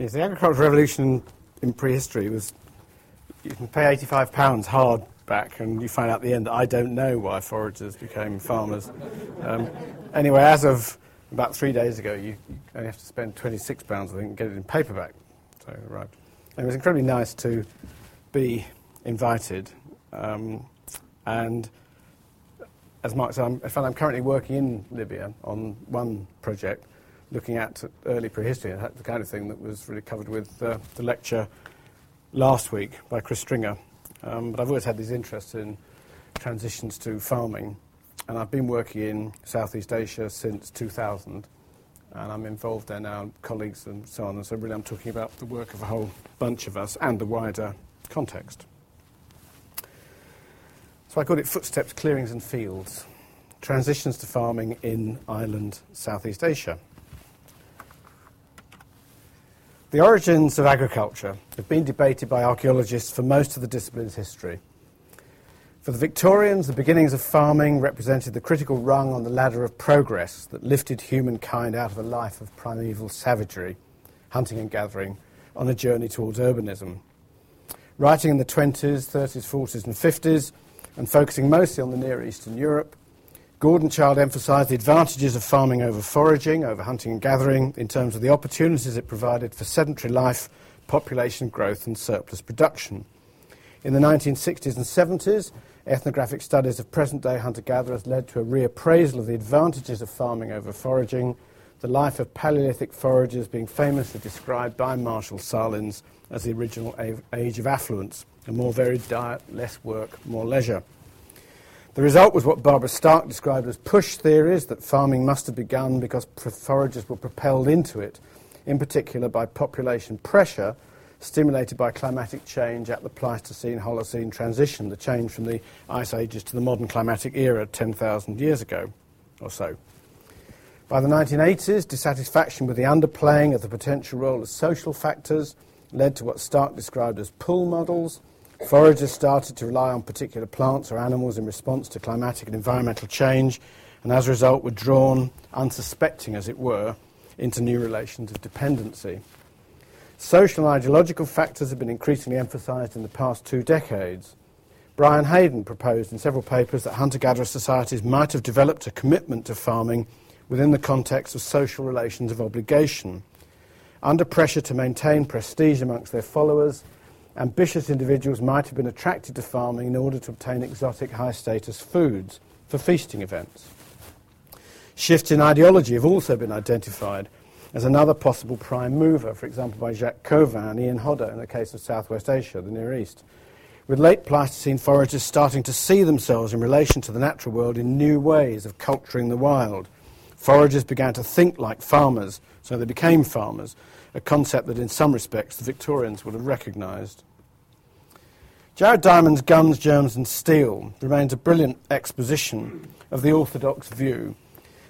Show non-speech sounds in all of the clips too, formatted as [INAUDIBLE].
Yes, the agricultural revolution in prehistory was you can pay £85 hard back, and you find out at the end that I don't know why foragers became farmers. Um, anyway, as of about three days ago, you, only have to spend £26, I think, and get it in paperback. So, right. And it was incredibly nice to be invited. Um, and as Mark said, I'm, I'm currently working in Libya on one project looking at early prehistory, the kind of thing that was really covered with uh, the lecture last week by Chris Stringer. Um, but I've always had this interest in transitions to farming, and I've been working in Southeast Asia since 2000, and I'm involved there now, colleagues and so on. And so really, I'm talking about the work of a whole bunch of us and the wider context. So I called it Footsteps, Clearings and Fields Transitions to Farming in Island Southeast Asia. The origins of agriculture have been debated by archaeologists for most of the discipline's history. For the Victorians, the beginnings of farming represented the critical rung on the ladder of progress that lifted humankind out of a life of primeval savagery, hunting and gathering, on a journey towards urbanism. Writing in the 20s, 30s, 40s, and 50s, and focusing mostly on the Near East and Europe, Gordon Childe emphasised the advantages of farming over foraging, over hunting and gathering, in terms of the opportunities it provided for sedentary life, population growth, and surplus production. In the 1960s and 70s, ethnographic studies of present day hunter gatherers led to a reappraisal of the advantages of farming over foraging, the life of Paleolithic foragers being famously described by Marshall Sahlins as the original age of affluence, a more varied diet, less work, more leisure. The result was what Barbara Stark described as push theories that farming must have begun because foragers were propelled into it, in particular by population pressure stimulated by climatic change at the Pleistocene Holocene transition, the change from the ice ages to the modern climatic era 10,000 years ago or so. By the 1980s, dissatisfaction with the underplaying of the potential role of social factors led to what Stark described as pull models Foragers started to rely on particular plants or animals in response to climatic and environmental change, and as a result were drawn, unsuspecting as it were, into new relations of dependency. Social and ideological factors have been increasingly emphasized in the past two decades. Brian Hayden proposed in several papers that hunter gatherer societies might have developed a commitment to farming within the context of social relations of obligation. Under pressure to maintain prestige amongst their followers, ambitious individuals might have been attracted to farming in order to obtain exotic high status foods for feasting events. Shifts in ideology have also been identified as another possible prime mover, for example, by Jacques Cauvin and Ian Hodder in the case of Southwest Asia, the Near East, with late Pleistocene foragers starting to see themselves in relation to the natural world in new ways of culturing the wild. Foragers began to think like farmers, so they became farmers, a concept that in some respects the Victorians would have recognised. Jared Diamond's Guns, Germs and Steel remains a brilliant exposition of the orthodox view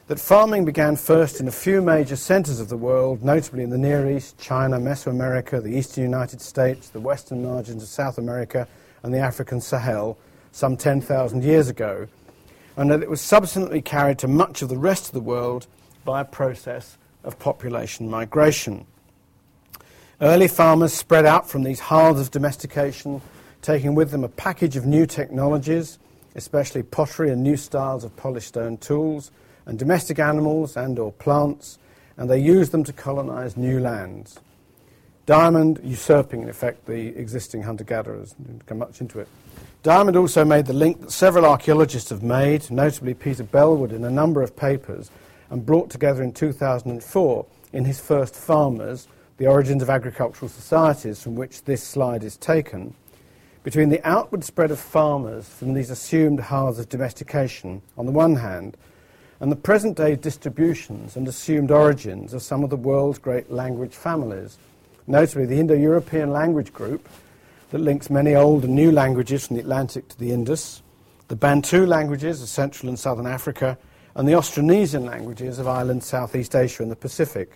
that farming began first in a few major centres of the world, notably in the Near East, China, Mesoamerica, the eastern United States, the western margins of South America, and the African Sahel, some 10,000 years ago, and that it was subsequently carried to much of the rest of the world by a process of population migration. Early farmers spread out from these hearths of domestication, taking with them a package of new technologies, especially pottery and new styles of polished stone tools, and domestic animals and or plants, and they used them to colonize new lands. Diamond usurping, in effect, the existing hunter-gatherers. Didn't come much into it. Diamond also made the link that several archaeologists have made, notably Peter Bellwood in a number of papers, and brought together in 2004 in his first Farmers, the origins of agricultural societies from which this slide is taken, between the outward spread of farmers from these assumed hearths of domestication on the one hand, and the present day distributions and assumed origins of some of the world's great language families, notably the Indo European language group that links many old and new languages from the Atlantic to the Indus, the Bantu languages of Central and Southern Africa, and the Austronesian languages of islands Southeast Asia and the Pacific.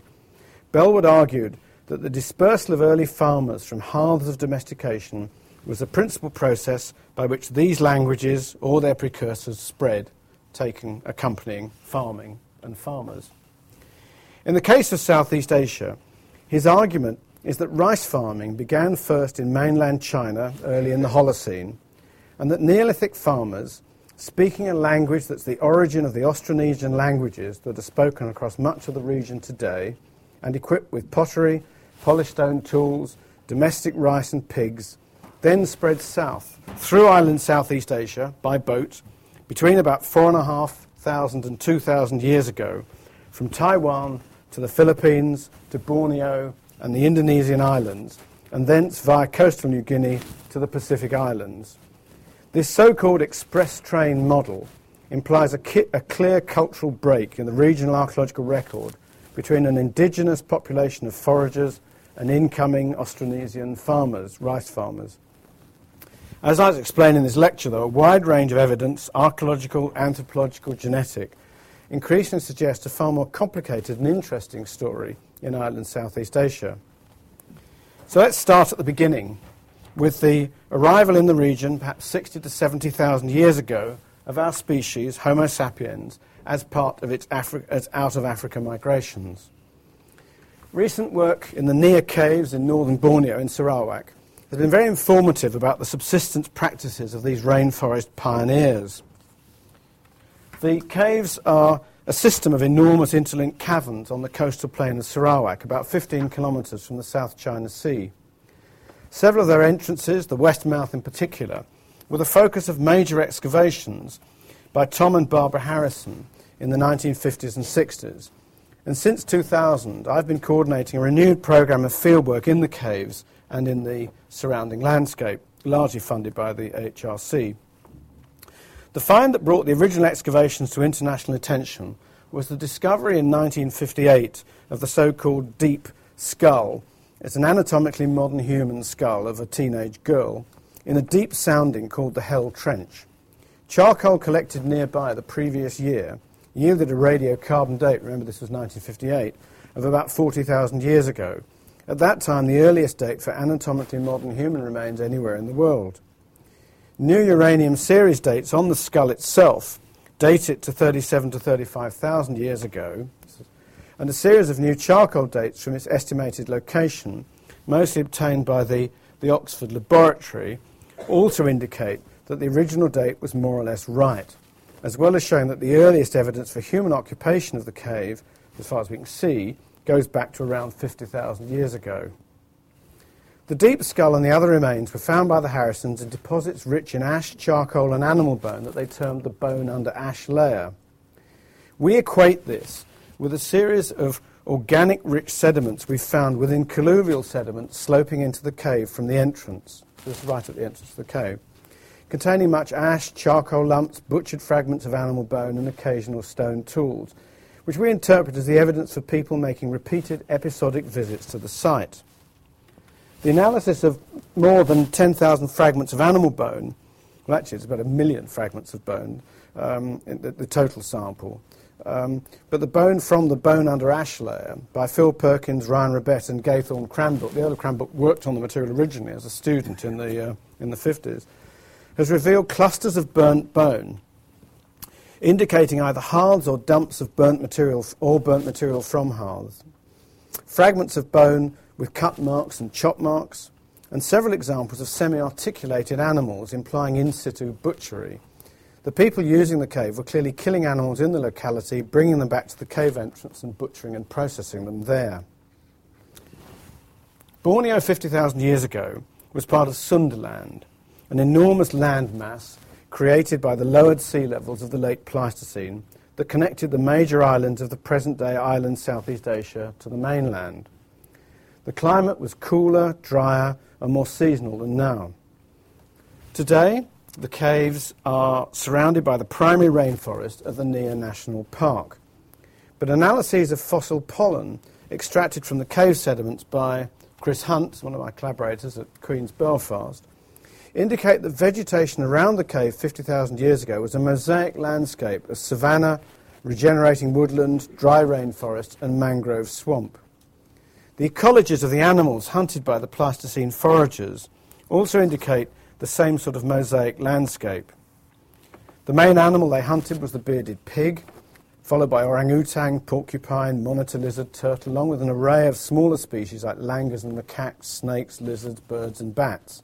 Bellwood argued that the dispersal of early farmers from hearths of domestication was the principal process by which these languages or their precursors spread, taking accompanying farming and farmers. In the case of Southeast Asia, his argument is that rice farming began first in mainland China early in the Holocene, and that Neolithic farmers, speaking a language that's the origin of the Austronesian languages that are spoken across much of the region today, and equipped with pottery, polished stone tools, domestic rice and pigs, then spread south through island Southeast Asia by boat between about 4,500 and 2,000 years ago from Taiwan to the Philippines to Borneo and the Indonesian islands, and thence via coastal New Guinea to the Pacific Islands. This so called express train model implies a, ki- a, clear cultural break in the regional archaeological record between an indigenous population of foragers and incoming Austronesian farmers, rice farmers. As I was explaining in this lecture, though, a wide range of evidence, archaeological, anthropological, genetic, increasingly suggests a far more complicated and interesting story in Ireland, Southeast Asia. So let's start at the beginning with the arrival in the region, perhaps 60 to 70,000 years ago, of our species, Homo sapiens, as part of its Afri- out of Africa migrations. Recent work in the Niah caves in northern Borneo in Sarawak has been very informative about the subsistence practices of these rainforest pioneers. The caves are a system of enormous interlinked caverns on the coastal plain of Sarawak, about 15 kilometres from the South China Sea. Several of their entrances, the west mouth in particular, were the focus of major excavations by Tom and Barbara Harrisson in the 1950s and 60s. And since 2000, I've been coordinating a renewed program of fieldwork in the caves and in the surrounding landscape, largely funded by the HRC. The find that brought the original excavations to international attention was the discovery in 1958 of the so called deep skull. It's an anatomically modern human skull of a teenage girl in a deep sounding called the Hell Trench. Charcoal collected nearby the previous year yielded a radiocarbon date, remember this was 1958, of about 40,000 years ago, at that time, the earliest date for anatomically modern human remains anywhere in the world. New uranium series dates on the skull itself date it to 37 to 35,000 years ago, and a series of new charcoal dates from its estimated location, mostly obtained by the, the Oxford Laboratory, also indicate that the original date was more or less right, as well as showing that the earliest evidence for human occupation of the cave, as far as we can see, goes back to around 50,000 years ago. The deep skull and the other remains were found by the Harrissons in deposits rich in ash, charcoal, and animal bone that they termed the bone under ash layer. We equate this with a series of organic rich sediments we found within colluvial sediments sloping into the cave from the entrance. This is right at the entrance of the cave. Containing much ash, charcoal lumps, butchered fragments of animal bone, and occasional stone tools which we interpret as the evidence of people making repeated episodic visits to the site. The analysis of more than 10,000 fragments of animal bone, well, actually, it's about a million fragments of bone, um, the, the, total sample. Um, but the bone from the bone under ash layer by Phil Perkins, Ryan Rabett, and Gathorne Cranbrook, the Earl of Cranbrook worked on the material originally as a student in the, uh, in the 50s, has revealed clusters of burnt bone indicating either hearths or dumps of burnt material or burnt material from hearths. Fragments of bone with cut marks and chop marks, and several examples of semi articulated animals implying in situ butchery. The people using the cave were clearly killing animals in the locality, bringing them back to the cave entrance and butchering and processing them there. Borneo 50,000 years ago was part of Sundaland, an enormous landmass created by the lowered sea levels of the late Pleistocene that connected the major islands of the present day island Southeast Asia to the mainland. The climate was cooler, drier, and more seasonal than now. Today, the caves are surrounded by the primary rainforest of the Niah National Park. But analyses of fossil pollen extracted from the cave sediments by Chris Hunt, one of my collaborators at Queen's Belfast, indicate that vegetation around the cave 50,000 years ago was a mosaic landscape of savanna, regenerating woodland, dry rainforest, and mangrove swamp. The ecologies of the animals hunted by the Pleistocene foragers also indicate the same sort of mosaic landscape. The main animal they hunted was the bearded pig, followed by orangutan, porcupine, monitor lizard, turtle, along with an array of smaller species like langurs and macaques, snakes, lizards, birds, and bats.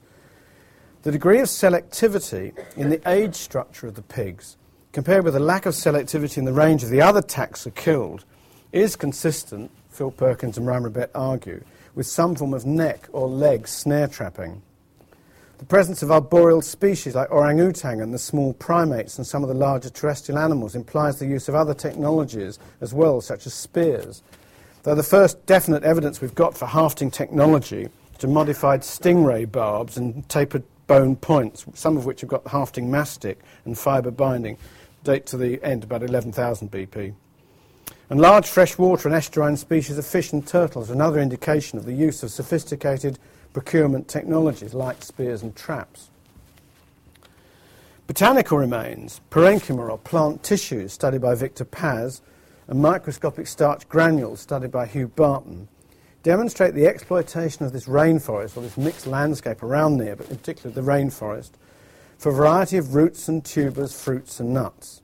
The degree of selectivity in the age structure of the pigs, compared with the lack of selectivity in the range of the other taxa killed, is consistent, Phil Perkins and Ryan Rabett argue, with some form of neck or leg snare trapping. The presence of arboreal species like orangutan and the small primates and some of the larger terrestrial animals implies the use of other technologies as well, such as spears. Though the first definite evidence we've got for hafting technology to modified stingray barbs and tapered bone points, some of which have got hafting mastic and fibre binding, date to the end about 11,000 BP. And large freshwater and estuarine species of fish and turtles another indication of the use of sophisticated procurement technologies like spears and traps. Botanical remains, parenchyma or plant tissues studied by Victor Paz, and microscopic starch granules studied by Huw Barton, demonstrate the exploitation of this rainforest or this mixed landscape around there, but in particular the rainforest, for a variety of roots and tubers, fruits and nuts.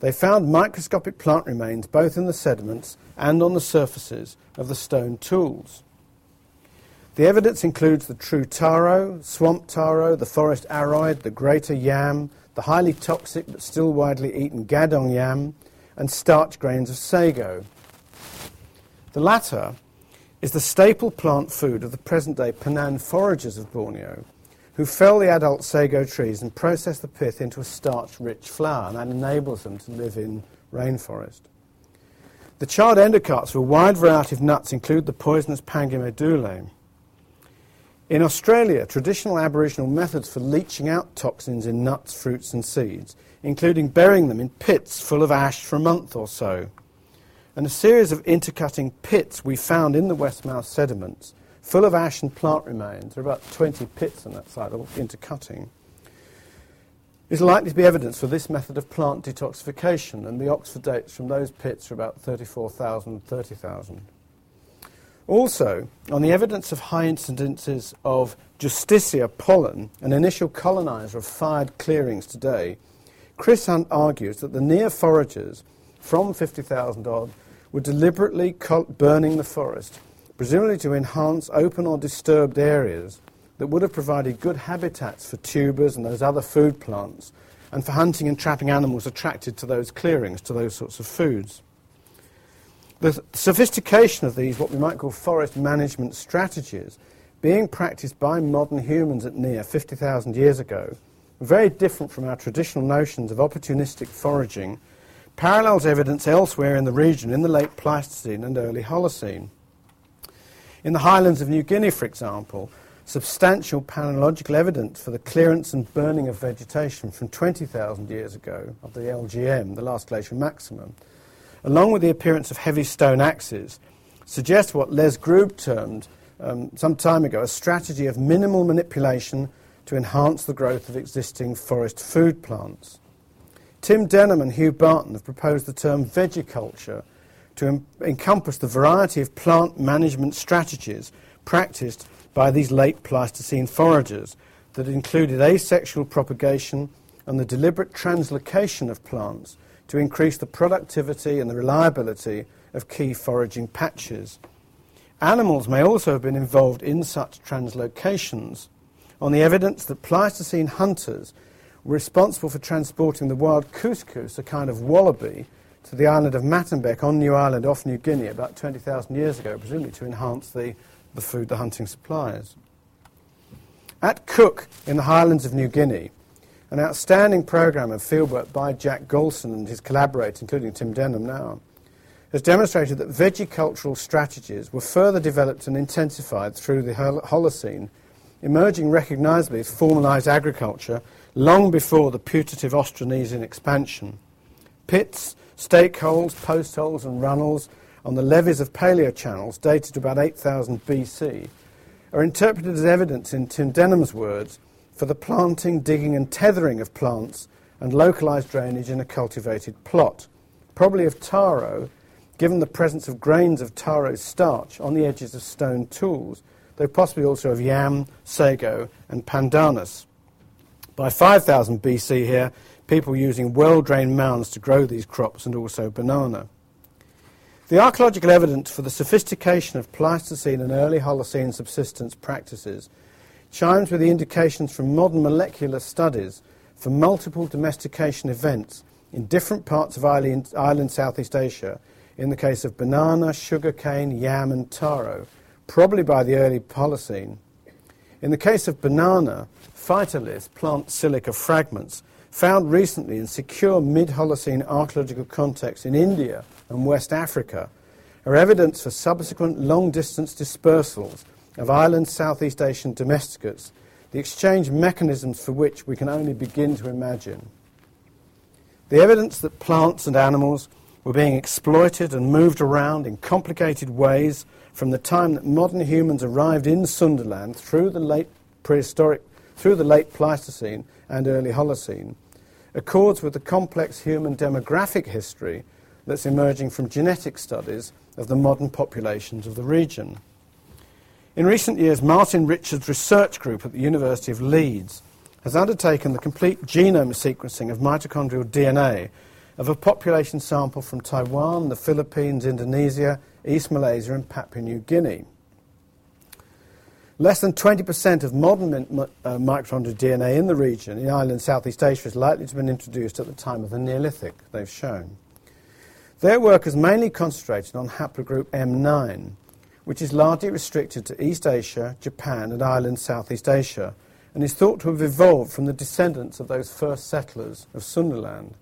They found microscopic plant remains both in the sediments and on the surfaces of the stone tools. The evidence includes the true taro, swamp taro, the forest aroid, the greater yam, the highly toxic but still widely eaten gadong yam, and starch grains of sago. The latter is the staple plant food of the present day Penan foragers of Borneo, who fell the adult sago trees and process the pith into a starch rich flour, and that enables them to live in rainforest. The charred endocarps of a wide variety of nuts include the poisonous Pangium edule. In Australia, traditional Aboriginal methods for leaching out toxins in nuts, fruits, and seeds, including burying them in pits full of ash for a month or so. And a series of intercutting pits we found in the Westmouth sediments, full of ash and plant remains, there are about 20 pits on that side, all intercutting, is likely to be evidence for this method of plant detoxification, and the Oxford dates from those pits are about 34,000, 30,000. Also, on the evidence of high incidences of Justicia pollen, an initial colonizer of fired clearings today, Chris Hunt argues that the Niah foragers from 50,000 odd were deliberately burning the forest, presumably to enhance open or disturbed areas that would have provided good habitats for tubers and those other food plants, and for hunting and trapping animals attracted to those clearings, to those sorts of foods. The sophistication of these, what we might call forest management strategies, being practiced by modern humans at Niah 50,000 years ago, very different from our traditional notions of opportunistic foraging, parallels evidence elsewhere in the region in the late Pleistocene and early Holocene. In the highlands of New Guinea, for example, substantial palynological evidence for the clearance and burning of vegetation from 20,000 years ago of the LGM, the last glacial maximum, along with the appearance of heavy stone axes, suggests what Les Groube termed um, some time ago a strategy of minimal manipulation to enhance the growth of existing forest food plants. Tim Denham and Huw Barton have proposed the term vegiculture to em- encompass the variety of plant management strategies practiced by these late Pleistocene foragers that included asexual propagation and the deliberate translocation of plants to increase the productivity and the reliability of key foraging patches. Animals may also have been involved in such translocations on the evidence that Pleistocene hunters responsible for transporting the wild cuscus, a kind of wallaby, to the island of Matenbek on New Ireland off New Guinea about 20,000 years ago, presumably to enhance the, the food the hunting supplies. At Kuk in the highlands of New Guinea, an outstanding program of fieldwork by Jack Golson and his collaborators, including Tim Denham now, has demonstrated that vegicultural strategies were further developed and intensified through the Holocene, emerging recognizably as formalized agriculture long before the putative Austronesian expansion. Pits, stake holes, post holes, and runnels on the levees of paleo channels dated to about 8000 BC are interpreted as evidence, in Tim Denham's words, for the planting, digging, and tethering of plants and localized drainage in a cultivated plot, probably of taro, given the presence of grains of taro starch on the edges of stone tools, though possibly also of yam, sago, and pandanus. By 5000 BC here, people using well-drained mounds to grow these crops and also banana. The archaeological evidence for the sophistication of Pleistocene and early Holocene subsistence practices chimes with the indications from modern molecular studies for multiple domestication events in different parts of island, island Southeast Asia, in the case of banana, sugarcane, yam, and taro, probably by the early Holocene. In the case of banana, phytoliths, plant silica fragments, found recently in secure mid-Holocene archaeological contexts in India and West Africa, are evidence for subsequent long-distance dispersals of island Southeast Asian domesticates, the exchange mechanisms for which we can only begin to imagine. The evidence that plants and animals were being exploited and moved around in complicated ways from the time that modern humans arrived in Sundaland through the late prehistoric, through the late Pleistocene and early Holocene, accords with the complex human demographic history that's emerging from genetic studies of the modern populations of the region. In recent years, Martin Richards' research group at the University of Leeds has undertaken the complete genome sequencing of mitochondrial DNA of a population sample from Taiwan, the Philippines, Indonesia, East Malaysia, and Papua New Guinea. Less than 20% of modern uh, mitochondrial DNA in the region, in island Southeast Asia, is likely to have been introduced at the time of the Neolithic, they've shown. Their work has mainly concentrated on haplogroup M9, which is largely restricted to East Asia, Japan, and island Southeast Asia, and is thought to have evolved from the descendants of those first settlers of Sundaland.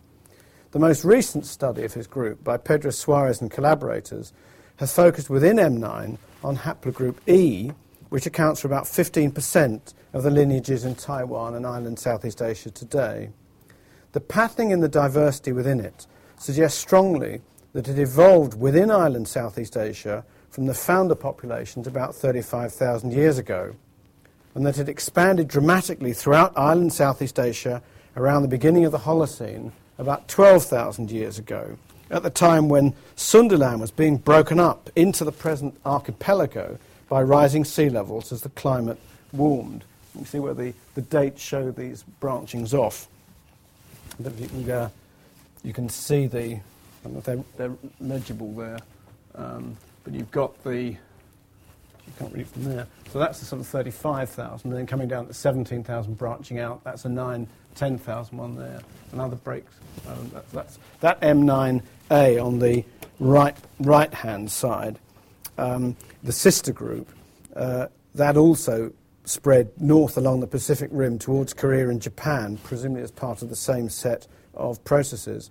The most recent study of his group by Pedro Soares and collaborators has focused within M9 on haplogroup E, which accounts for about 15% of the lineages in Taiwan and island Southeast Asia today. The patterning in the diversity within it suggests strongly that it evolved within island Southeast Asia from the founder populations about 35,000 years ago, and that it expanded dramatically throughout island Southeast Asia around the beginning of the Holocene about 12,000 years ago, at the time when Sundaland was being broken up into the present archipelago by rising sea levels as the climate warmed. You can see where the, the dates show these branchings off. you can, uh, you can see the, I don't know if they're, they're legible there, um, but you've got the, can't read from there. So that's the sort of 35,000, and then coming down to 17,000 branching out, that's a 9, 10,000 one there. Another break. Um, that, that's, that M9A on the right, right-hand side um, the sister group, uh, that also spread north along the Pacific Rim towards Korea and Japan, presumably as part of the same set of processes.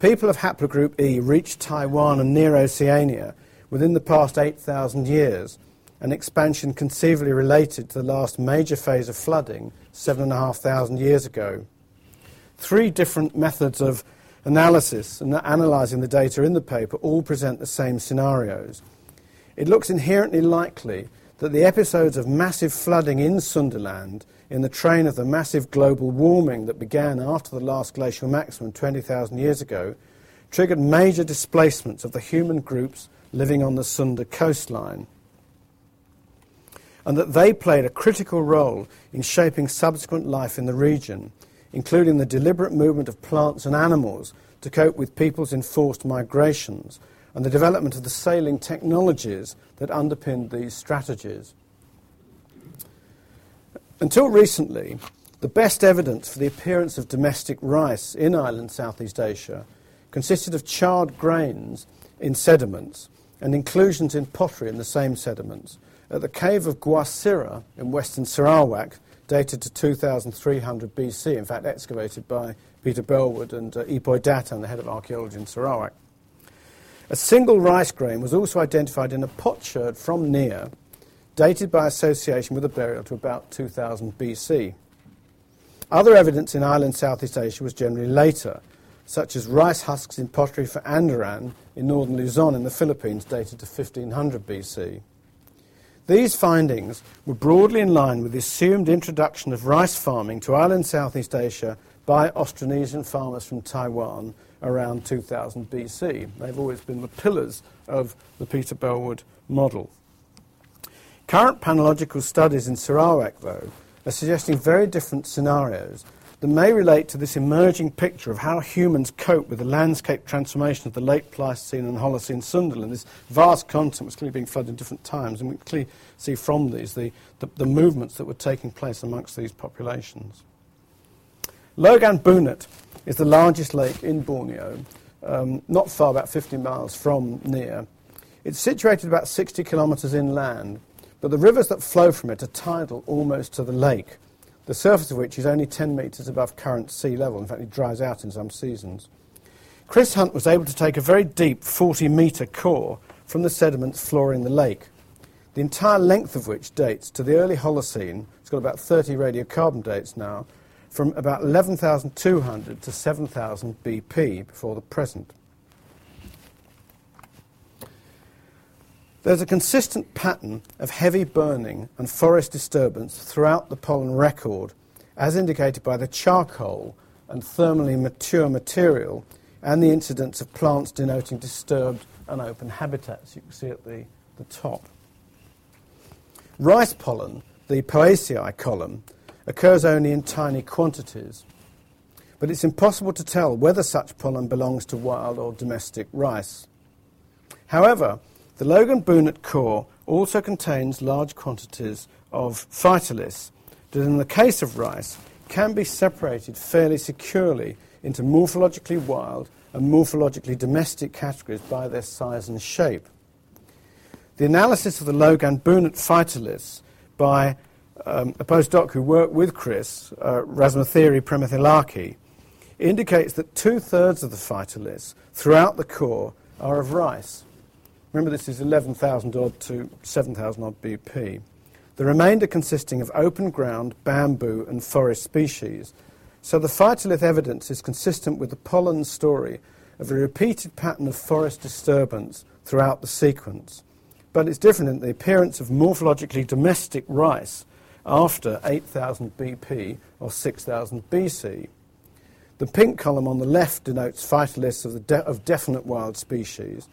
People of haplogroup E reached Taiwan and near Oceania within the past 8,000 years, an expansion conceivably related to the last major phase of flooding 7,500 years ago. Three different methods of analysis and analysing the data in the paper all present the same scenarios it looks inherently likely that the episodes of massive flooding in Sundaland, in the train of the massive global warming that began after the last glacial maximum 20,000 years ago, triggered major displacements of the human groups living on the Sunda coastline. And that they played a critical role in shaping subsequent life in the region, including the deliberate movement of plants and animals to cope with people's enforced migrations and the development of the sailing technologies that underpinned these strategies. Until recently, the best evidence for the appearance of domestic rice in island Southeast Asia consisted of charred grains in sediments and inclusions in pottery in the same sediments. At the cave of Gua Sireh in western Sarawak, dated to 2300 BC, in fact excavated by Peter Bellwood and uh, Ipoi Datan, the head of archaeology in Sarawak. A single rice grain was also identified in a potsherd from Niah, dated by association with a burial to about 2000 BC. Other evidence in island Southeast Asia was generally later, such as rice husks in pottery for Andarayan in northern Luzon in the Philippines, dated to 1500 BC. These findings were broadly in line with the assumed introduction of rice farming to island Southeast Asia by Austronesian farmers from Taiwan around 2000 BC. They've always been the pillars of the Peter Bellwood model. Current palynological studies in Sarawak, though, are suggesting very different scenarios that may relate to this emerging picture of how humans cope with the landscape transformation of the late Pleistocene and Holocene Sundaland, this vast continent was clearly being flooded in different times, and we can clearly see from these the, the, the movements that were taking place amongst these populations. Loagan Bunut is the largest lake in Borneo, um, not far, about 50 miles from Niah. It's situated about 60 kilometres inland, but the rivers that flow from it are tidal almost to the lake the surface of which is only 10 metres above current sea level. In fact, it dries out in some seasons. Chris Hunt was able to take a very deep 40 metre core from the sediments flooring the lake, the entire length of which dates to the early Holocene. It's got about 30 radiocarbon dates now, from about 11,200 to 7,000 BP before the present. There's a consistent pattern of heavy burning and forest disturbance throughout the pollen record, as indicated by the charcoal and thermally mature material and the incidence of plants denoting disturbed and open habitats. You can see at the, the top. Rice pollen, the Poaceae column, occurs only in tiny quantities, but it's impossible to tell whether such pollen belongs to wild or domestic rice. However, the Loagan Bunut core also contains large quantities of phytoliths that, in the case of rice, can be separated fairly securely into morphologically wild and morphologically domestic categories by their size and shape. The analysis of the Loagan Bunut phytoliths by um, a postdoc who worked with Chris, uh, Rathnasiri Premathilake, indicates that two thirds of the phytoliths throughout the core are of rice. Remember, this is 11,000 odd to 7,000 odd BP. The remainder consisting of open ground, bamboo, and forest species. So the phytolith evidence is consistent with the pollen story of a repeated pattern of forest disturbance throughout the sequence. But it's different in the appearance of morphologically domestic rice after 8000 BP or 6000 BC. The pink column on the left denotes phytoliths of, de- of definite wild species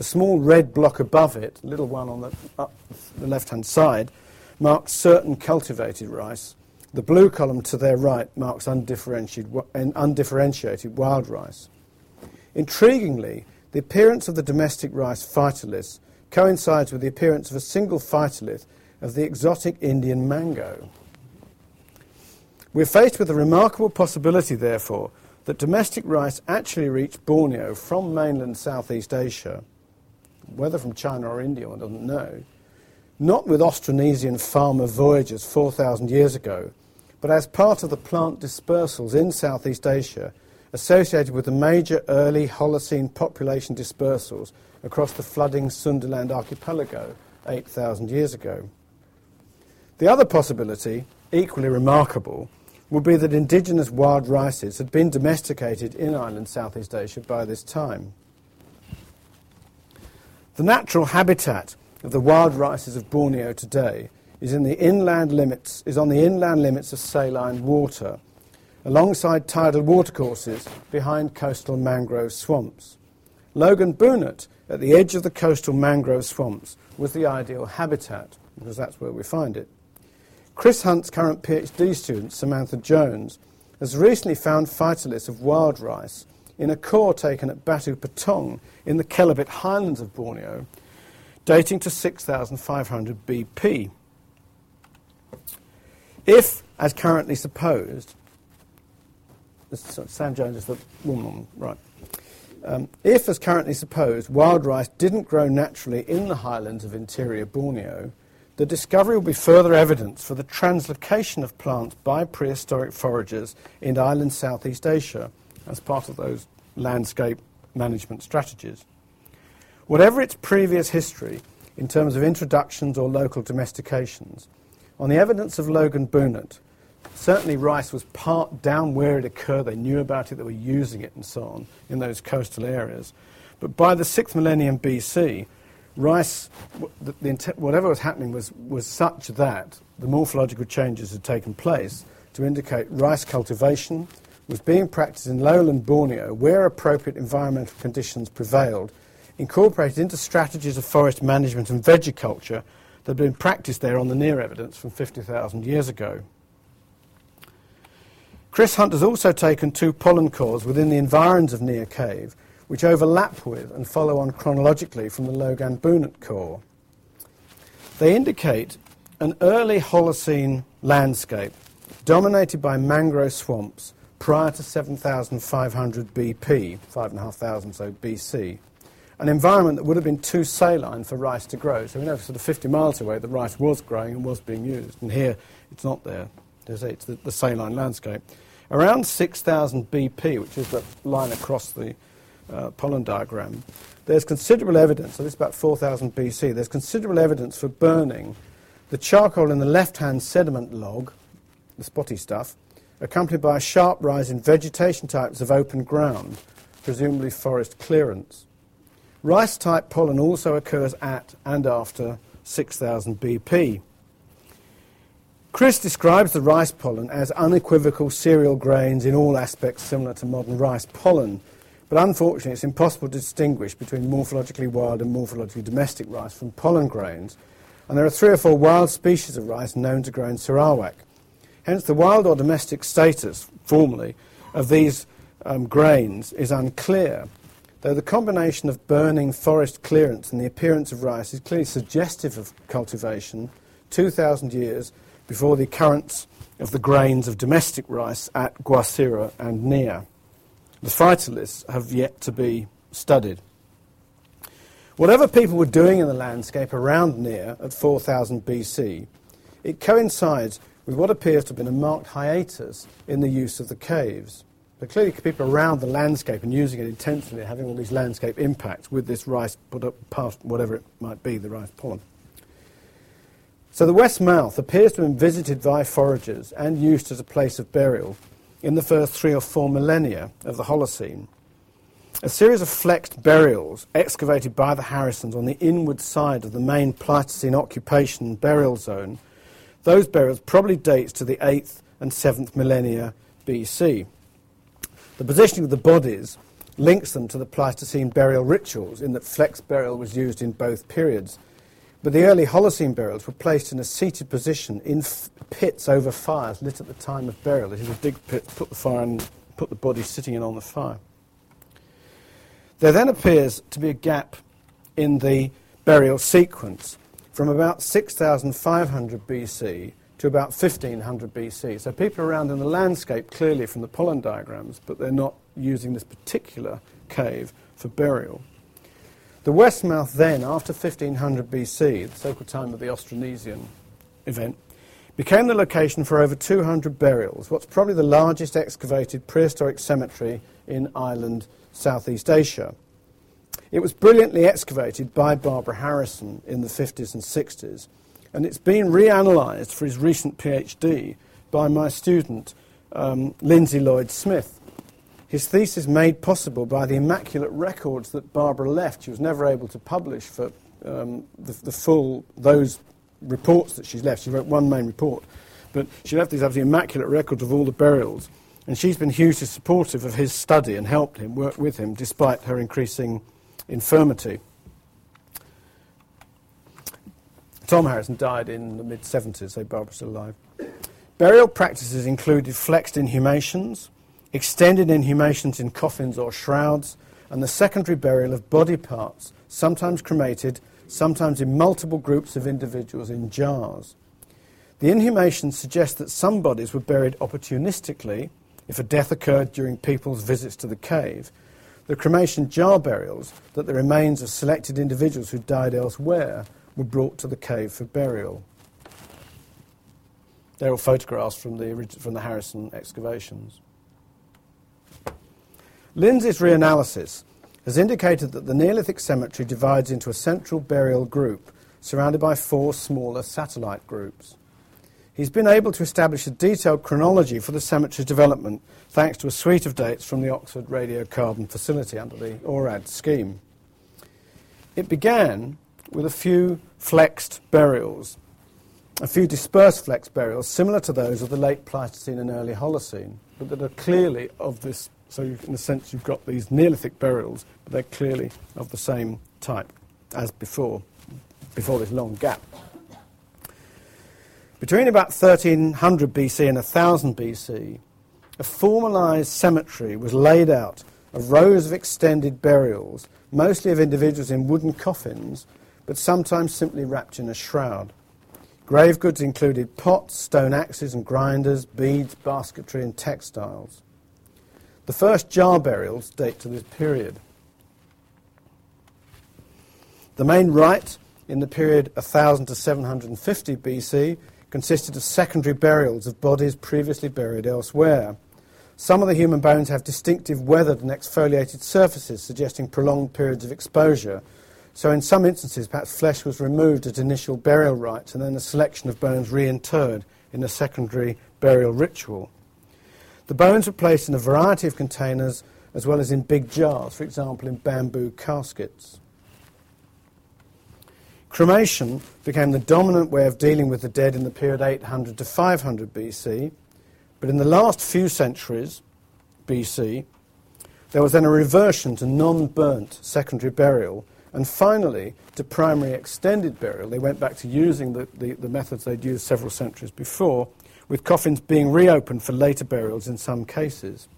the small red block above it, the little one on the, the left-hand side, marks certain cultivated rice. The blue column to their right marks undifferentiated, undifferentiated wild rice. Intriguingly, the appearance of the domestic rice phytoliths coincides with the appearance of a single phytolith of the exotic Indian mango. We're faced with a remarkable possibility, therefore, that domestic rice actually reached Borneo from mainland Southeast Asia whether from China or India, one doesn't know, not with Austronesian farmer voyagers 4,000 years ago, but as part of the plant dispersals in Southeast Asia associated with the major early Holocene population dispersals across the flooding Sundaland archipelago 8,000 years ago. The other possibility, equally remarkable, would be that indigenous wild rices had been domesticated in island Southeast Asia by this time. The natural habitat of the wild rices of Borneo today is, in the inland limits, is on the inland limits of saline water, alongside tidal watercourses behind coastal mangrove swamps. Loagan Bunut, at the edge of the coastal mangrove swamps, was the ideal habitat, because that's where we find it. Chris Hunt's current PhD student, Samantha Jones, has recently found phytoliths of wild rice in a core taken at Batu Petong in the Kelabit highlands of Borneo, dating to 6,500 BP. If, as currently supposed, Sam Jones is the woman, right. Um, if, as currently supposed, wild rice didn't grow naturally in the highlands of interior Borneo, the discovery will be further evidence for the translocation of plants by prehistoric foragers in island Southeast Asia as part of those landscape management strategies. Whatever its previous history in terms of introductions or local domestications, on the evidence of Loagan Bunut, certainly rice was part down where it occurred. They knew about it, they were using it and so on in those coastal areas. But by the 6th millennium BC, rice, whatever was happening was, was such that the morphological changes had taken place to indicate rice cultivation, was being practiced in lowland Borneo where appropriate environmental conditions prevailed, incorporated into strategies of forest management and vegiculture that had been practiced there on the Niah evidence from 50,000 years ago. Chris Hunt has also taken two pollen cores within the environs of Niah Cave, which overlap with and follow on chronologically from the Loagan Bunut core. They indicate an early Holocene landscape dominated by mangrove swamps prior to 7,500 BP, 5,500 so BC, an environment that would have been too saline for rice to grow. So we know sort of 50 miles away the rice was growing and was being used, and here it's not there. It's the, the saline landscape. Around 6,000 BP, which is the line across the uh, pollen diagram, there's considerable evidence, so this is about 4,000 BC, there's considerable evidence for burning the charcoal in the left-hand sediment log, the spotty stuff, accompanied by a sharp rise in vegetation types of open ground, presumably forest clearance. Rice type pollen also occurs at and after 6000 BP. Chris describes the rice pollen as unequivocal cereal grains in all aspects similar to modern rice pollen, but unfortunately it's impossible to distinguish between morphologically wild and morphologically domestic rice from pollen grains, and there are three or four wild species of rice known to grow in Sarawak. Hence the wild or domestic status, formally, of these um, grains is unclear, though the combination of burning forest clearance and the appearance of rice is clearly suggestive of cultivation 2,000 years before the occurrence of the grains of domestic rice at Gua Sireh and Niah. The phytoliths have yet to be studied. Whatever people were doing in the landscape around Niah at 4000 BC, it coincides with what appears to have been a marked hiatus in the use of the caves. But clearly, people around the landscape and using it intensively, having all these landscape impacts with this rice put up past whatever it might be, the rice pollen. So the west mouth appears to have been visited by foragers and used as a place of burial in the first three or four millennia of the Holocene. A series of flexed burials excavated by the Harrissons on the inward side of the main Pleistocene occupation burial zone, those burials probably dates to the 8th and 7th millennia BC. The positioning of the bodies links them to the Pleistocene burial rituals in that flex burial was used in both periods. But the early Holocene burials were placed in a seated position in f- pits over fires lit at the time of burial. This is a dig pit, put the fire and put the body sitting in on the fire. There then appears to be a gap in the burial sequence from about 6500 BC to about 1500 BC. So people around in the landscape clearly from the pollen diagrams, but they're not using this particular cave for burial. The Westmouth then, after 1500 BC, the so-called time of the Austronesian event, became the location for over 200 burials, what's probably the largest excavated prehistoric cemetery in island Southeast Asia. It was brilliantly excavated by Barbara Harrisson in the 50s and 60s, and it's been reanalyzed for his recent PhD by my student, um, Lindsay Lloyd Smith. His thesis made possible by the immaculate records that Barbara left. She was never able to publish for um, the, the, full, those reports that she's left. She wrote one main report, but she left these absolutely immaculate records of all the burials. And she's been hugely supportive of his study and helped him, work with him, despite her increasing infirmity. Tom Harrisson died in the mid 70s, so Barbara's still alive. Burial practices included flexed inhumations, extended inhumations in coffins or shrouds, and the secondary burial of body parts, sometimes cremated, sometimes in multiple groups of individuals in jars. The inhumations suggest that some bodies were buried opportunistically if a death occurred during people's visits to the cave. The cremation jar burials, that the remains of selected individuals who died elsewhere were brought to the cave for burial. They're all photographs from the, from the Harrisson excavations. Lindsay's reanalysis has indicated that the Neolithic cemetery divides into a central burial group surrounded by four smaller satellite groups. He's been able to establish a detailed chronology for the cemetery's development thanks to a suite of dates from the Oxford Radiocarbon Facility under the ORAD scheme. It began with a few flexed burials, a few dispersed flexed burials similar to those of the late Pleistocene and early Holocene, but that are clearly of this. So, in a sense, you've got these Neolithic burials, but they're clearly of the same type as before, before this long gap. Between about 1300 BC and 1000 BC, a formalised cemetery was laid out of rows of extended burials, mostly of individuals in wooden coffins, but sometimes simply wrapped in a shroud. Grave goods included pots, stone axes and grinders, beads, basketry, and textiles. The first jar burials date to this period. The main rite in the period 1000 to 750 BC consisted of secondary burials of bodies previously buried elsewhere. Some of the human bones have distinctive weathered and exfoliated surfaces, suggesting prolonged periods of exposure. So, in some instances, perhaps flesh was removed at initial burial rites and then a selection of bones reinterred in a secondary burial ritual. The bones were placed in a variety of containers as well as in big jars, for example, in bamboo caskets. Cremation became the dominant way of dealing with the dead in the period 800 to 500 BC, but in the last few centuries BC, there was then a reversion to non burnt secondary burial, and finally to primary extended burial. They went back to using the, the, the methods they'd used several centuries before, with coffins being reopened for later burials in some cases.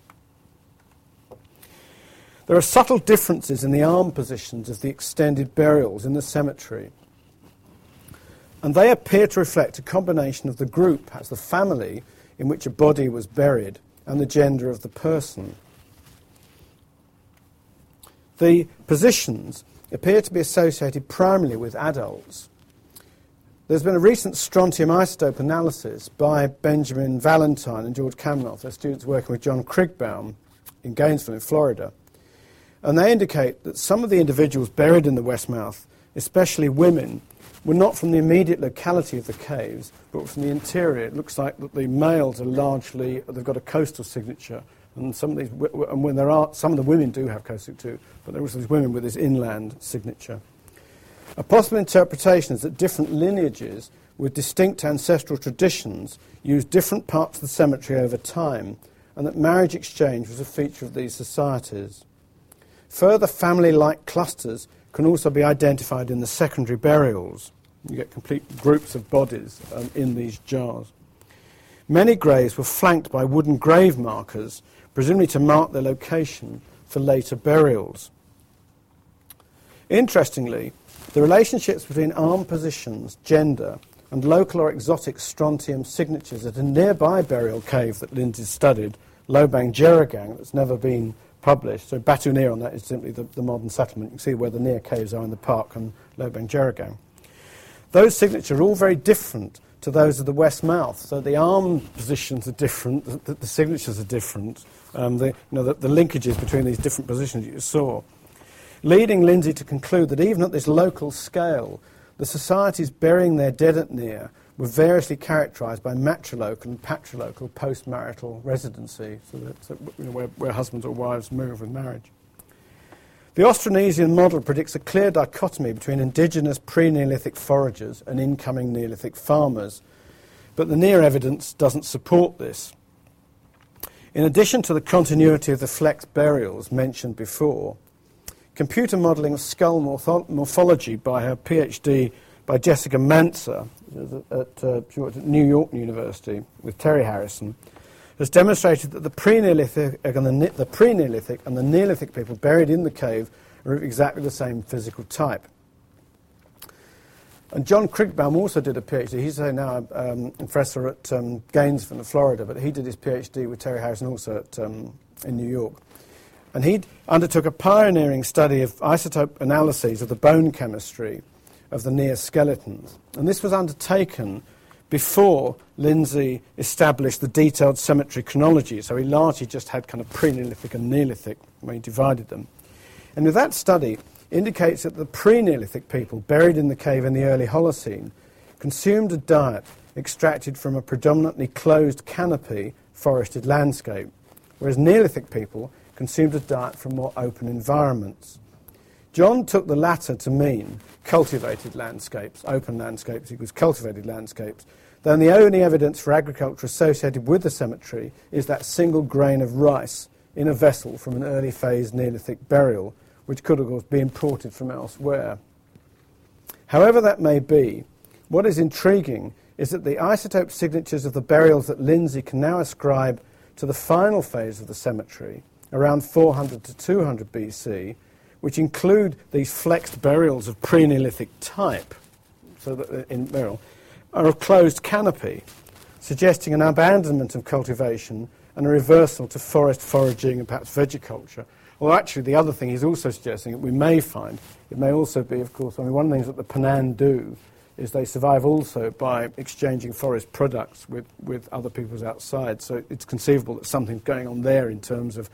There are subtle differences in the arm positions of the extended burials in the cemetery and they appear to reflect a combination of the group, as the family in which a body was buried, and the gender of the person. The positions appear to be associated primarily with adults. There's been a recent strontium isotope analysis by Benjamin Valentine and George Kaminoff, their students working with John Krigbaum in Gainesville in Florida. And they indicate that some of the individuals buried in the West Mouth, especially women, were not from the immediate locality of the caves, but from the interior. It looks like that the males are largely, they've got a coastal signature. And some of these, and when there are, some of the women do have coastal too, but there are also these women with this inland signature. A possible interpretation is that different lineages with distinct ancestral traditions used different parts of the cemetery over time, and that marriage exchange was a feature of these societies. Further family like clusters can also be identified in the secondary burials. You get complete groups of bodies um, in these jars. Many graves were flanked by wooden grave markers, presumably to mark their location for later burials. Interestingly, the relationships between arm positions, gender, and local or exotic strontium signatures at a nearby burial cave that Lindsay studied, Lobang Jeragang, that's never been published. So Batu Niah on that is simply the, the, modern settlement. You can see where the Niah caves are in the park and Lobang Jeragang. Those signatures are all very different to those of the West Mouth. So the arm positions are different, the, the signatures are different, um, the, you know, the, the linkages between these different positions you saw. Leading Lindsay to conclude that even at this local scale, the societies burying their dead at Niah were variously characterized by matrilocal and patrilocal postmarital residency, so, that, so you know, where, where husbands or wives move with marriage. The Austronesian model predicts a clear dichotomy between indigenous pre Neolithic foragers and incoming Neolithic farmers, but the Niah evidence doesn't support this. In addition to the continuity of the flex burials mentioned before, computer modelling of skull morpho- morphology by her PhD by Jessica Manser at, uh, New York University with Terry Harrison has demonstrated that the pre-Neolithic and the, the pre-Neolithic and the Neolithic people buried in the cave are of exactly the same physical type. And John Krigbaum also did a PhD. He's now a um, professor at um, Gainesville in Florida, but he did his PhD with Terry Harrison also at, um, in New York. And he undertook a pioneering study of isotope analyses of the bone chemistry of the Niah skeletons. And this was undertaken before Lindsay established the detailed cemetery chronology. So he largely just had kind of pre-Neolithic and Neolithic when he divided them. And with that study, indicates that the pre-Neolithic people buried in the cave in the early Holocene consumed a diet extracted from a predominantly closed canopy forested landscape, whereas Neolithic people consumed a diet from more open environments. John took the latter to mean cultivated landscapes, open landscapes equals cultivated landscapes, then the only evidence for agriculture associated with the cemetery is that single grain of rice in a vessel from an early phase Neolithic burial, which could, of course, be imported from elsewhere. However that may be, what is intriguing is that the isotope signatures of the burials that Lindsay can now ascribe to the final phase of the cemetery, around 400 to 200 BC, which include these flexed burials of pre-Neolithic type, so that uh, in burial, are a closed canopy, suggesting an abandonment of cultivation and a reversal to forest foraging and perhaps vegiculture. Well, actually, the other thing he's also suggesting that we may find, it may also be, of course, I mean, one of the things that the Penan do is they survive also by exchanging forest products with, with other peoples outside. So it's conceivable that something's going on there in terms of,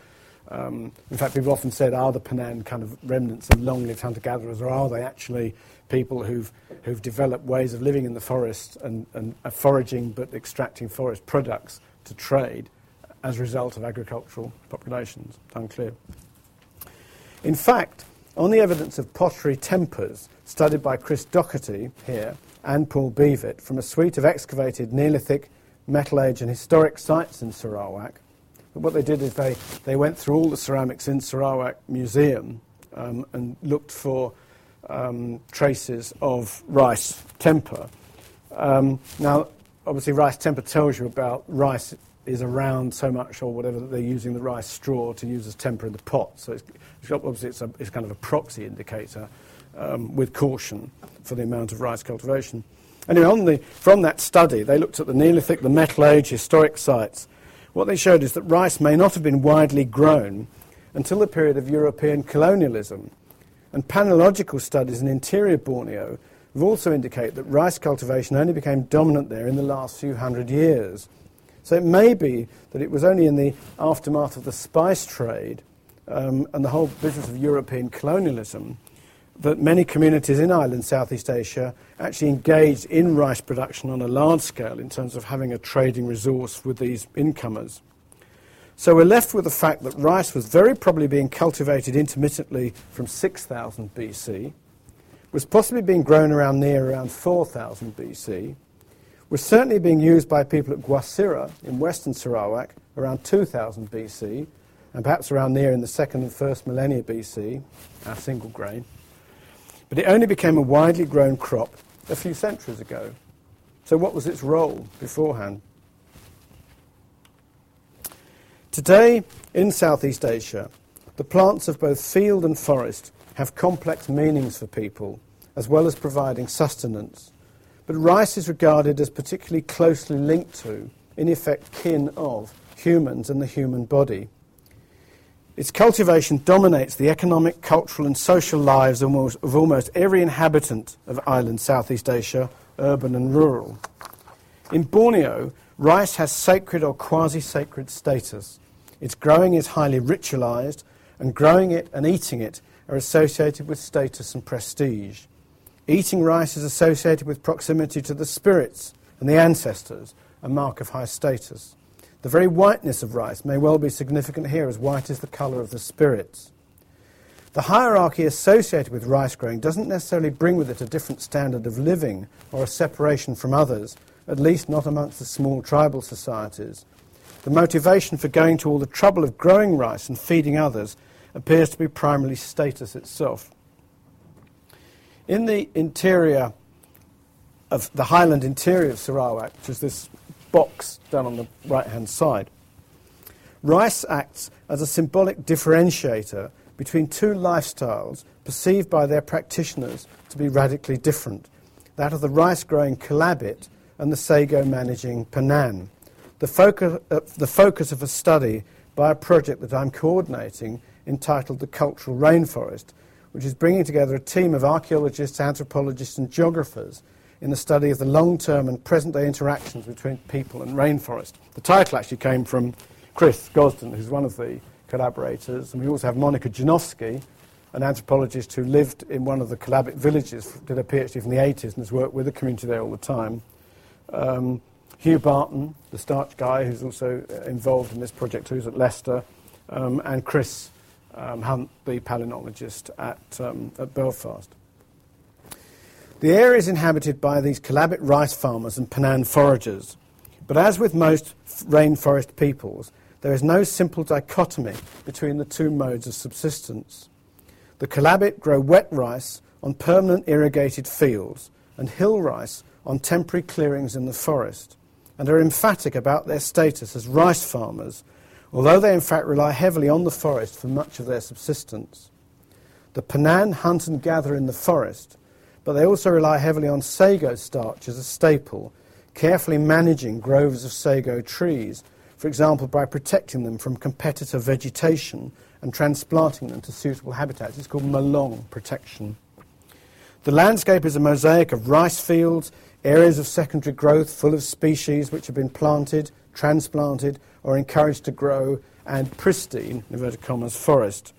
um, in fact, people often said, are the Penan kind of remnants of long-lived hunter-gatherers, or are they actually people who've, who've developed ways of living in the forest and, and foraging but extracting forest products to trade as a result of agricultural populations? Unclear. In fact, on the evidence of pottery tempers studied by Chris Docherty here and Paul Beavitt from a suite of excavated Neolithic, Metal Age and historic sites in Sarawak. What they did is they, they went through all the ceramics in Sarawak Museum um, and looked for um, traces of rice temper. Um, now, obviously, rice temper tells you about rice is around so much or whatever that they're using the rice straw to use as temper in the pot. So it's, it's obviously it's, a, it's kind of a proxy indicator um, with caution for the amount of rice cultivation. Anyway, the, from that study, they looked at the Neolithic, the Metal Age, historic sites. What they showed is that rice may not have been widely grown until the period of European colonialism. And palynological studies in interior Borneo also indicated that rice cultivation only became dominant there in the last few hundred years. So it may be that it was only in the aftermath of the spice trade um, and the whole business of European colonialism that many communities in island, Southeast Asia, actually engaged in rice production on a large scale in terms of having a trading resource with these incomers. So we're left with the fact that rice was very probably being cultivated intermittently from 6000 BC, was possibly being grown around Niah around 4000 BC, was certainly being used by people at Gua Sireh in western Sarawak around 2000 BC, and perhaps around Niah in the second and first millennia BC, our single grain. But it only became a widely grown crop a few centuries ago. So, what was its role beforehand? Today, in Southeast Asia, the plants of both field and forest have complex meanings for people, as well as providing sustenance. But rice is regarded as particularly closely linked to, in effect, kin of, humans and the human body. Its cultivation dominates the economic, cultural, and social lives of almost, of almost every inhabitant of island Southeast Asia, urban and rural. In Borneo, rice has sacred or quasi sacred status. Its growing is highly ritualized, and growing it and eating it are associated with status and prestige. Eating rice is associated with proximity to the spirits and the ancestors, a mark of high status. The very whiteness of rice may well be significant here, as white is the colour of the spirits. The hierarchy associated with rice growing doesn't necessarily bring with it a different standard of living or a separation from others, at least not amongst the small tribal societies. The motivation for going to all the trouble of growing rice and feeding others appears to be primarily status itself. In the interior of the highland interior of Sarawak, which is this box down on the right hand side, rice acts as a symbolic differentiator between two lifestyles perceived by their practitioners to be radically different that of the rice growing Kelabit and the sago managing Penan. The focus, uh, the focus of a study by a project that I'm coordinating entitled The Cultural Rainforest which is bringing together a team of archaeologists, anthropologists, and geographers in the study of the long term and present day interactions between people and rainforest. The title actually came from Chris Gosden, who's one of the collaborators, and we also have Monica Janowski, an anthropologist who lived in one of the Kelabit villages, did a PhD from the 80s, and has worked with the community there all the time. Um, Huw Barton, the starch guy, who's also uh, involved in this project, who's at Leicester, um, and Chris um, Hunt, the palynologist at, um, at Belfast. The area is inhabited by these Kelabit rice farmers and Penan foragers, but as with most rainforest peoples, there is no simple dichotomy between the two modes of subsistence. The Kelabit grow wet rice on permanent irrigated fields and hill rice on temporary clearings in the forest. and are emphatic about their status as rice farmers, although they in fact rely heavily on the forest for much of their subsistence. The Penan hunt and gather in the forest, but they also rely heavily on sago starch as a staple, carefully managing groves of sago trees, for example by protecting them from competitor vegetation and transplanting them to suitable habitats. It's called Molong protection. The landscape is a mosaic of rice fields, areas of secondary growth full of species which have been planted, transplanted, or encouraged to grow, and pristine, inverted commas, forest.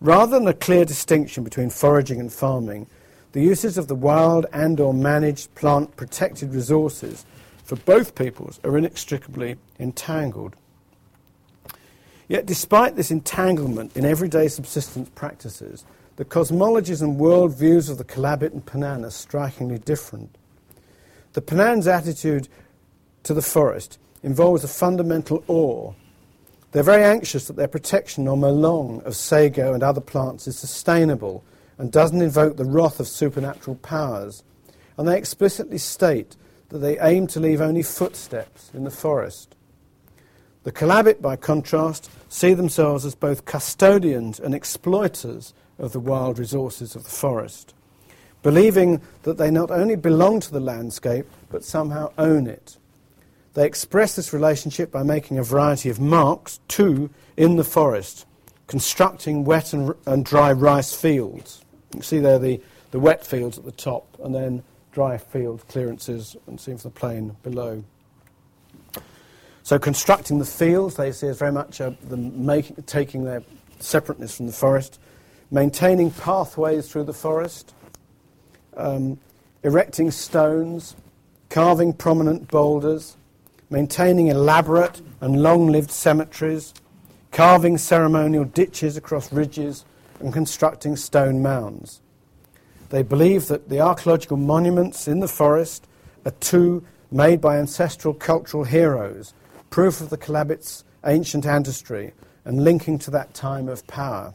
Rather than a clear distinction between foraging and farming, the uses of the wild and or managed plant protected resources for both peoples are inextricably entangled. Yet despite this entanglement in everyday subsistence practices, the cosmologies and worldviews of the Kelabit and Penan are strikingly different. The Penan's attitude to the forest involves a fundamental awe. They're very anxious that their protection or molong of sago and other plants is sustainable and doesn't invoke the wrath of supernatural powers. And they explicitly state that they aim to leave only footsteps in the forest. The Kelabit, by contrast, see themselves as both custodians and exploiters of the wild resources of the forest, believing that they not only belong to the landscape, but somehow own it. They express this relationship by making a variety of marks, too, in the forest, constructing wet and, and dry rice fields. You can see there the, the wet fields at the top, and then dry field clearances and seen from the plain below. So constructing the fields, they see as very much uh, the making, taking their separateness from the forest, maintaining pathways through the forest, um, erecting stones, carving prominent boulders, maintaining elaborate and long-lived cemeteries, carving ceremonial ditches across ridges, and constructing stone mounds. They believe that the archaeological monuments in the forest are two made by ancestral cultural heroes, proof of the Kelabit's ancient ancestry and linking to that time of power.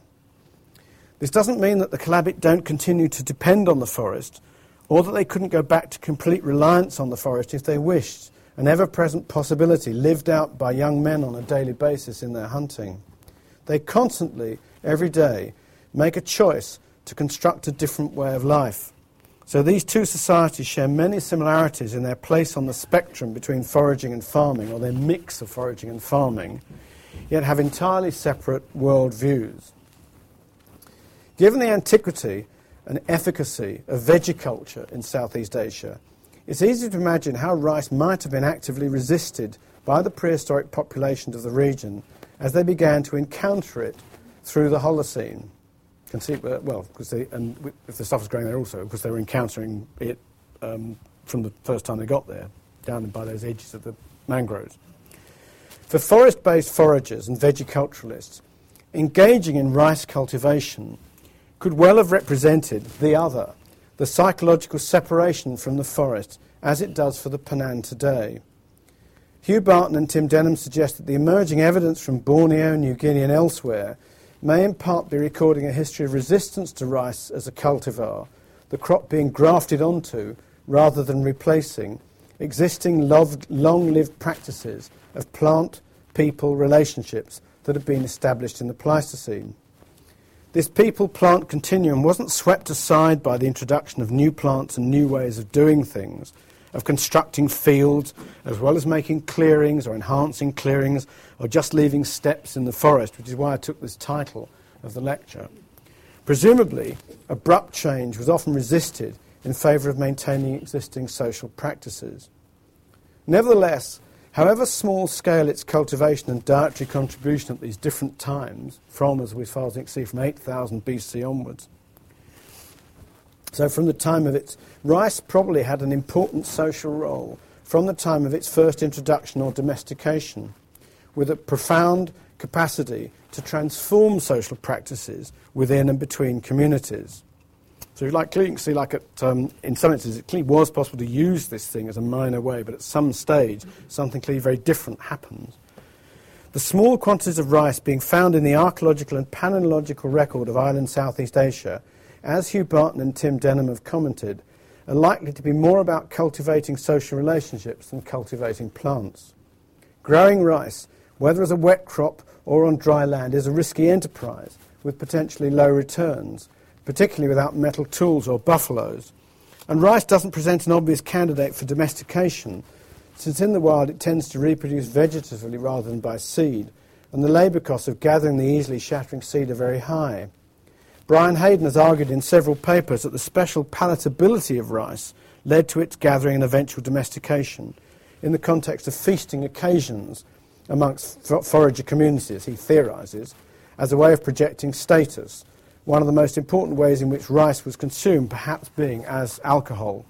This doesn't mean that the Kelabit don't continue to depend on the forest, or that they couldn't go back to complete reliance on the forest if they wished, an ever present possibility lived out by young men on a daily basis in their hunting. They constantly, every day, make a choice to construct a different way of life. So these two societies share many similarities in their place on the spectrum between foraging and farming, or their mix of foraging and farming, yet have entirely separate world views. Given the antiquity and efficacy of vegiculture in Southeast Asia, it's easy to imagine how rice might have been actively resisted by the prehistoric populations of the region as they began to encounter it through the Holocene can see, uh, well, because they, and if the stuff was growing there also, because they were encountering it um, from the first time they got there, down by those edges of the mangroves. For forest based foragers and vegiculturalists, engaging in rice cultivation could well have represented the other, the psychological separation from the forest, as it does for the Penan today. Huw Barton and Tim Denham suggest that the emerging evidence from Borneo, New Guinea, and elsewhere may in part be recording a history of resistance to rice as a cultivar, the crop being grafted onto rather than replacing existing long lived practices of plant people relationships that have been established in the Pleistocene. This people plant continuum wasn't swept aside by the introduction of new plants and new ways of doing things, of constructing fields, as well as making clearings or enhancing clearings, or just leaving steps in the forest, which is why I took this title of the lecture. Presumably, abrupt change was often resisted in favour of maintaining existing social practices. Nevertheless, however small scale its cultivation and dietary contribution at these different times, from, as we far as we can see, from 8000 BC onwards, so from the time of its rice probably had an important social role from the time of its first introduction or domestication, with a profound capacity to transform social practices within and between communities. So, like, you can see, like, at, um, in some instances, it clearly was possible to use this thing as a minor way, but at some stage, something clearly very different happens. The small quantities of rice being found in the archaeological and palynological record of island Southeast Asia as Huw Barton and Tim Denham have commented, are likely to be more about cultivating social relationships than cultivating plants. Growing rice, whether as a wet crop or on dry land, is a risky enterprise with potentially low returns, particularly without metal tools or buffaloes. And rice doesn't present an obvious candidate for domestication, since in the wild it tends to reproduce vegetatively rather than by seed, and the labour costs of gathering the easily shattering seed are very high. Brian Hayden has argued in several papers that the special palatability of rice led to its gathering and eventual domestication in the context of feasting occasions amongst forager communities, he theorises, as a way of projecting status, one of the most important ways in which rice was consumed perhaps being as alcohol.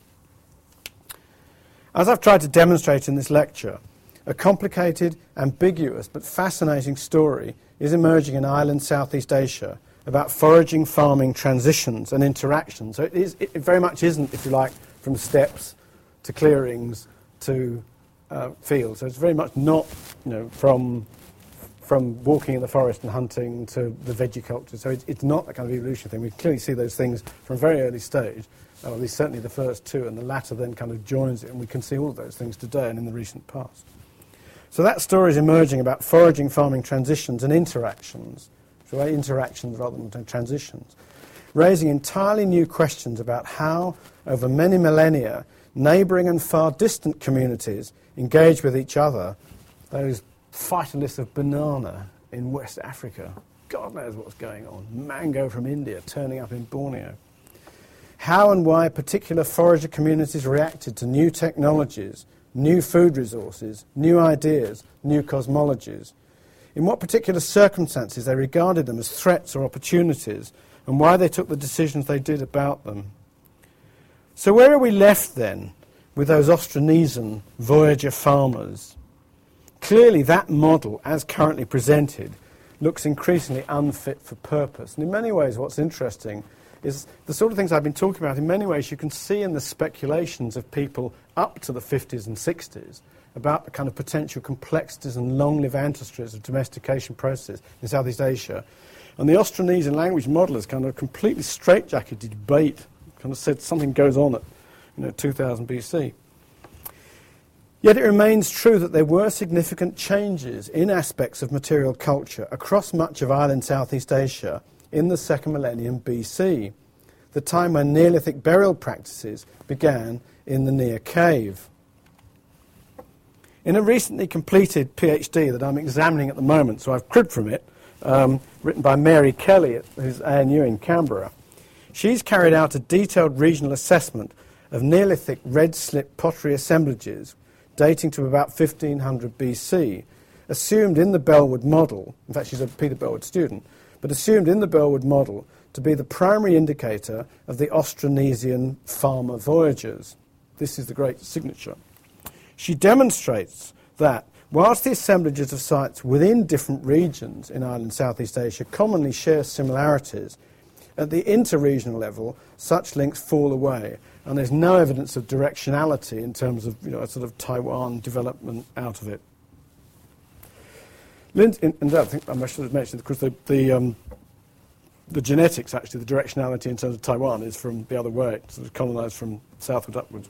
As I've tried to demonstrate in this lecture, a complicated, ambiguous, but fascinating story is emerging in island, Southeast Asia, about foraging, farming transitions and interactions. So it, is, it very much isn't, if you like, from steps to clearings to uh, fields. So it's very much not, you know, from from walking in the forest and hunting to the vegiculture. So it's, it's not that kind of evolution thing. We clearly see those things from a very early stage, or at least certainly the first two, and the latter then kind of joins it, and we can see all of those things today and in the recent past. So that story is emerging about foraging, farming transitions and interactions, interactions rather than transitions, raising entirely new questions about how, over many millennia, neighbouring and far distant communities engage with each other, those phytoliths of banana in West Africa. God knows what's going on. Mango from India turning up in Borneo. How and why particular forager communities reacted to new technologies, new food resources, new ideas, new cosmologies. In what particular circumstances they regarded them as threats or opportunities, and why they took the decisions they did about them. So, where are we left then with those Austronesian voyager farmers? Clearly, that model, as currently presented, looks increasingly unfit for purpose. And in many ways, what's interesting is the sort of things I've been talking about, in many ways, you can see in the speculations of people up to the 50s and 60s about the kind of potential complexities and long lived ancestries of domestication processes in Southeast Asia. And the Austronesian language model is kind of completely straitjacketed debate, kind of said something goes on at you know, 2000 BC. Yet it remains true that there were significant changes in aspects of material culture across much of island Southeast Asia, in the second millennium BC, the time when Neolithic burial practices began in the Niah Cave. In a recently completed PhD that I'm examining at the moment, so I've cribbed from it, um, written by Mary Kelly, who's ANU in Canberra, she's carried out a detailed regional assessment of Neolithic red slip pottery assemblages dating to about 1500 BC, assumed in the Bellwood model, in fact, she's a Peter Bellwood student, but assumed in the Bellwood model to be the primary indicator of the Austronesian farmer voyagers. This is the great signature. She demonstrates that whilst the assemblages of sites within different regions in island Southeast Asia commonly share similarities, at the interregional level, such links fall away, and there's no evidence of directionality in terms of you know, a sort of Taiwan development out of it. Lind- and I think I should have mentioned, because the, the, um, the, genetics, actually, the directionality in terms of Taiwan is from the other way, sort of colonized from southward upwards.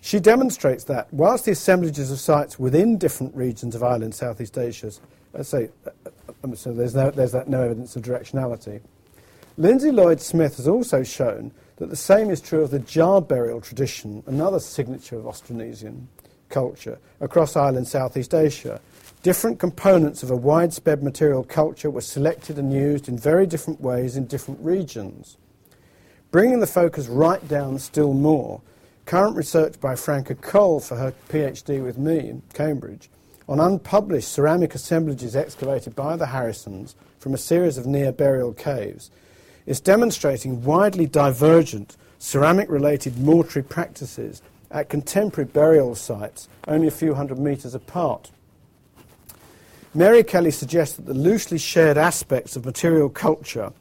She demonstrates that whilst the assemblages of sites within different regions of island, Southeast Asia, I say, uh, uh, so there's, no, there's that no evidence of directionality. Lindsay Lloyd Smith has also shown that the same is true of the jar burial tradition, another signature of Austronesian culture, across island, Southeast Asia. Different components of a widespread material culture were selected and used in very different ways in different regions. Bringing the focus right down still more, current research by Franca Cole for her PhD with me in Cambridge on unpublished ceramic assemblages excavated by the Harrissons from a series of Niah burial caves is demonstrating widely divergent ceramic related mortuary practices at contemporary burial sites only a few hundred metres apart. Mary Kelly suggests that the loosely shared aspects of material culture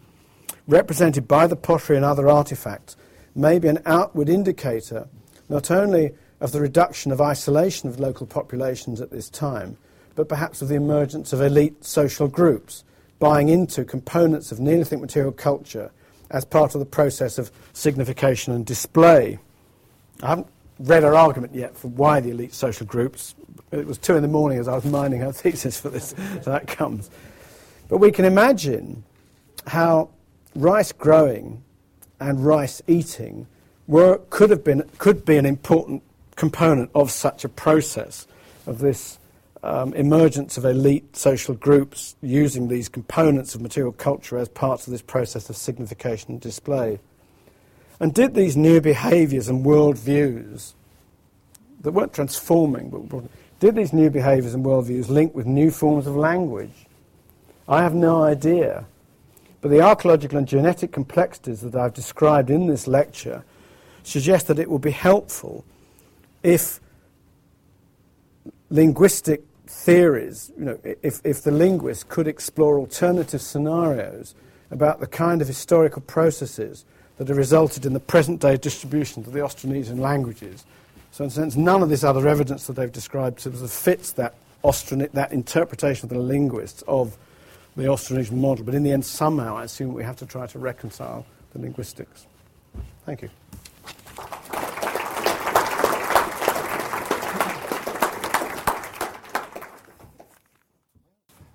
represented by the pottery and other artifacts may be an outward indicator not only of the reduction of isolation of local populations at this time, but perhaps of the emergence of elite social groups buying into components of Neolithic material culture as part of the process of signification and display. I haven't read her argument yet for why the elite social groups. It was two in the morning as I was minding her thesis for this, [LAUGHS] so that comes. But we can imagine how rice growing and rice eating were, could, have been, could be an important component of such a process, of this um, emergence of elite social groups using these components of material culture as parts of this process of signification and display. And did these new behaviours and worldviews that weren't transforming, but did these new behaviours and worldviews link with new forms of language? I have no idea. But the archaeological and genetic complexities that I've described in this lecture suggest that it would be helpful if linguistic theories, you know, if, if the linguist could explore alternative scenarios about the kind of historical processes that have resulted in the present day distribution of the Austronesian languages. So, in a sense, none of this other evidence that they've described sort of fits that, Austron- that interpretation of the linguists of the Austronesian model. But in the end, somehow, I assume we have to try to reconcile the linguistics. Thank you.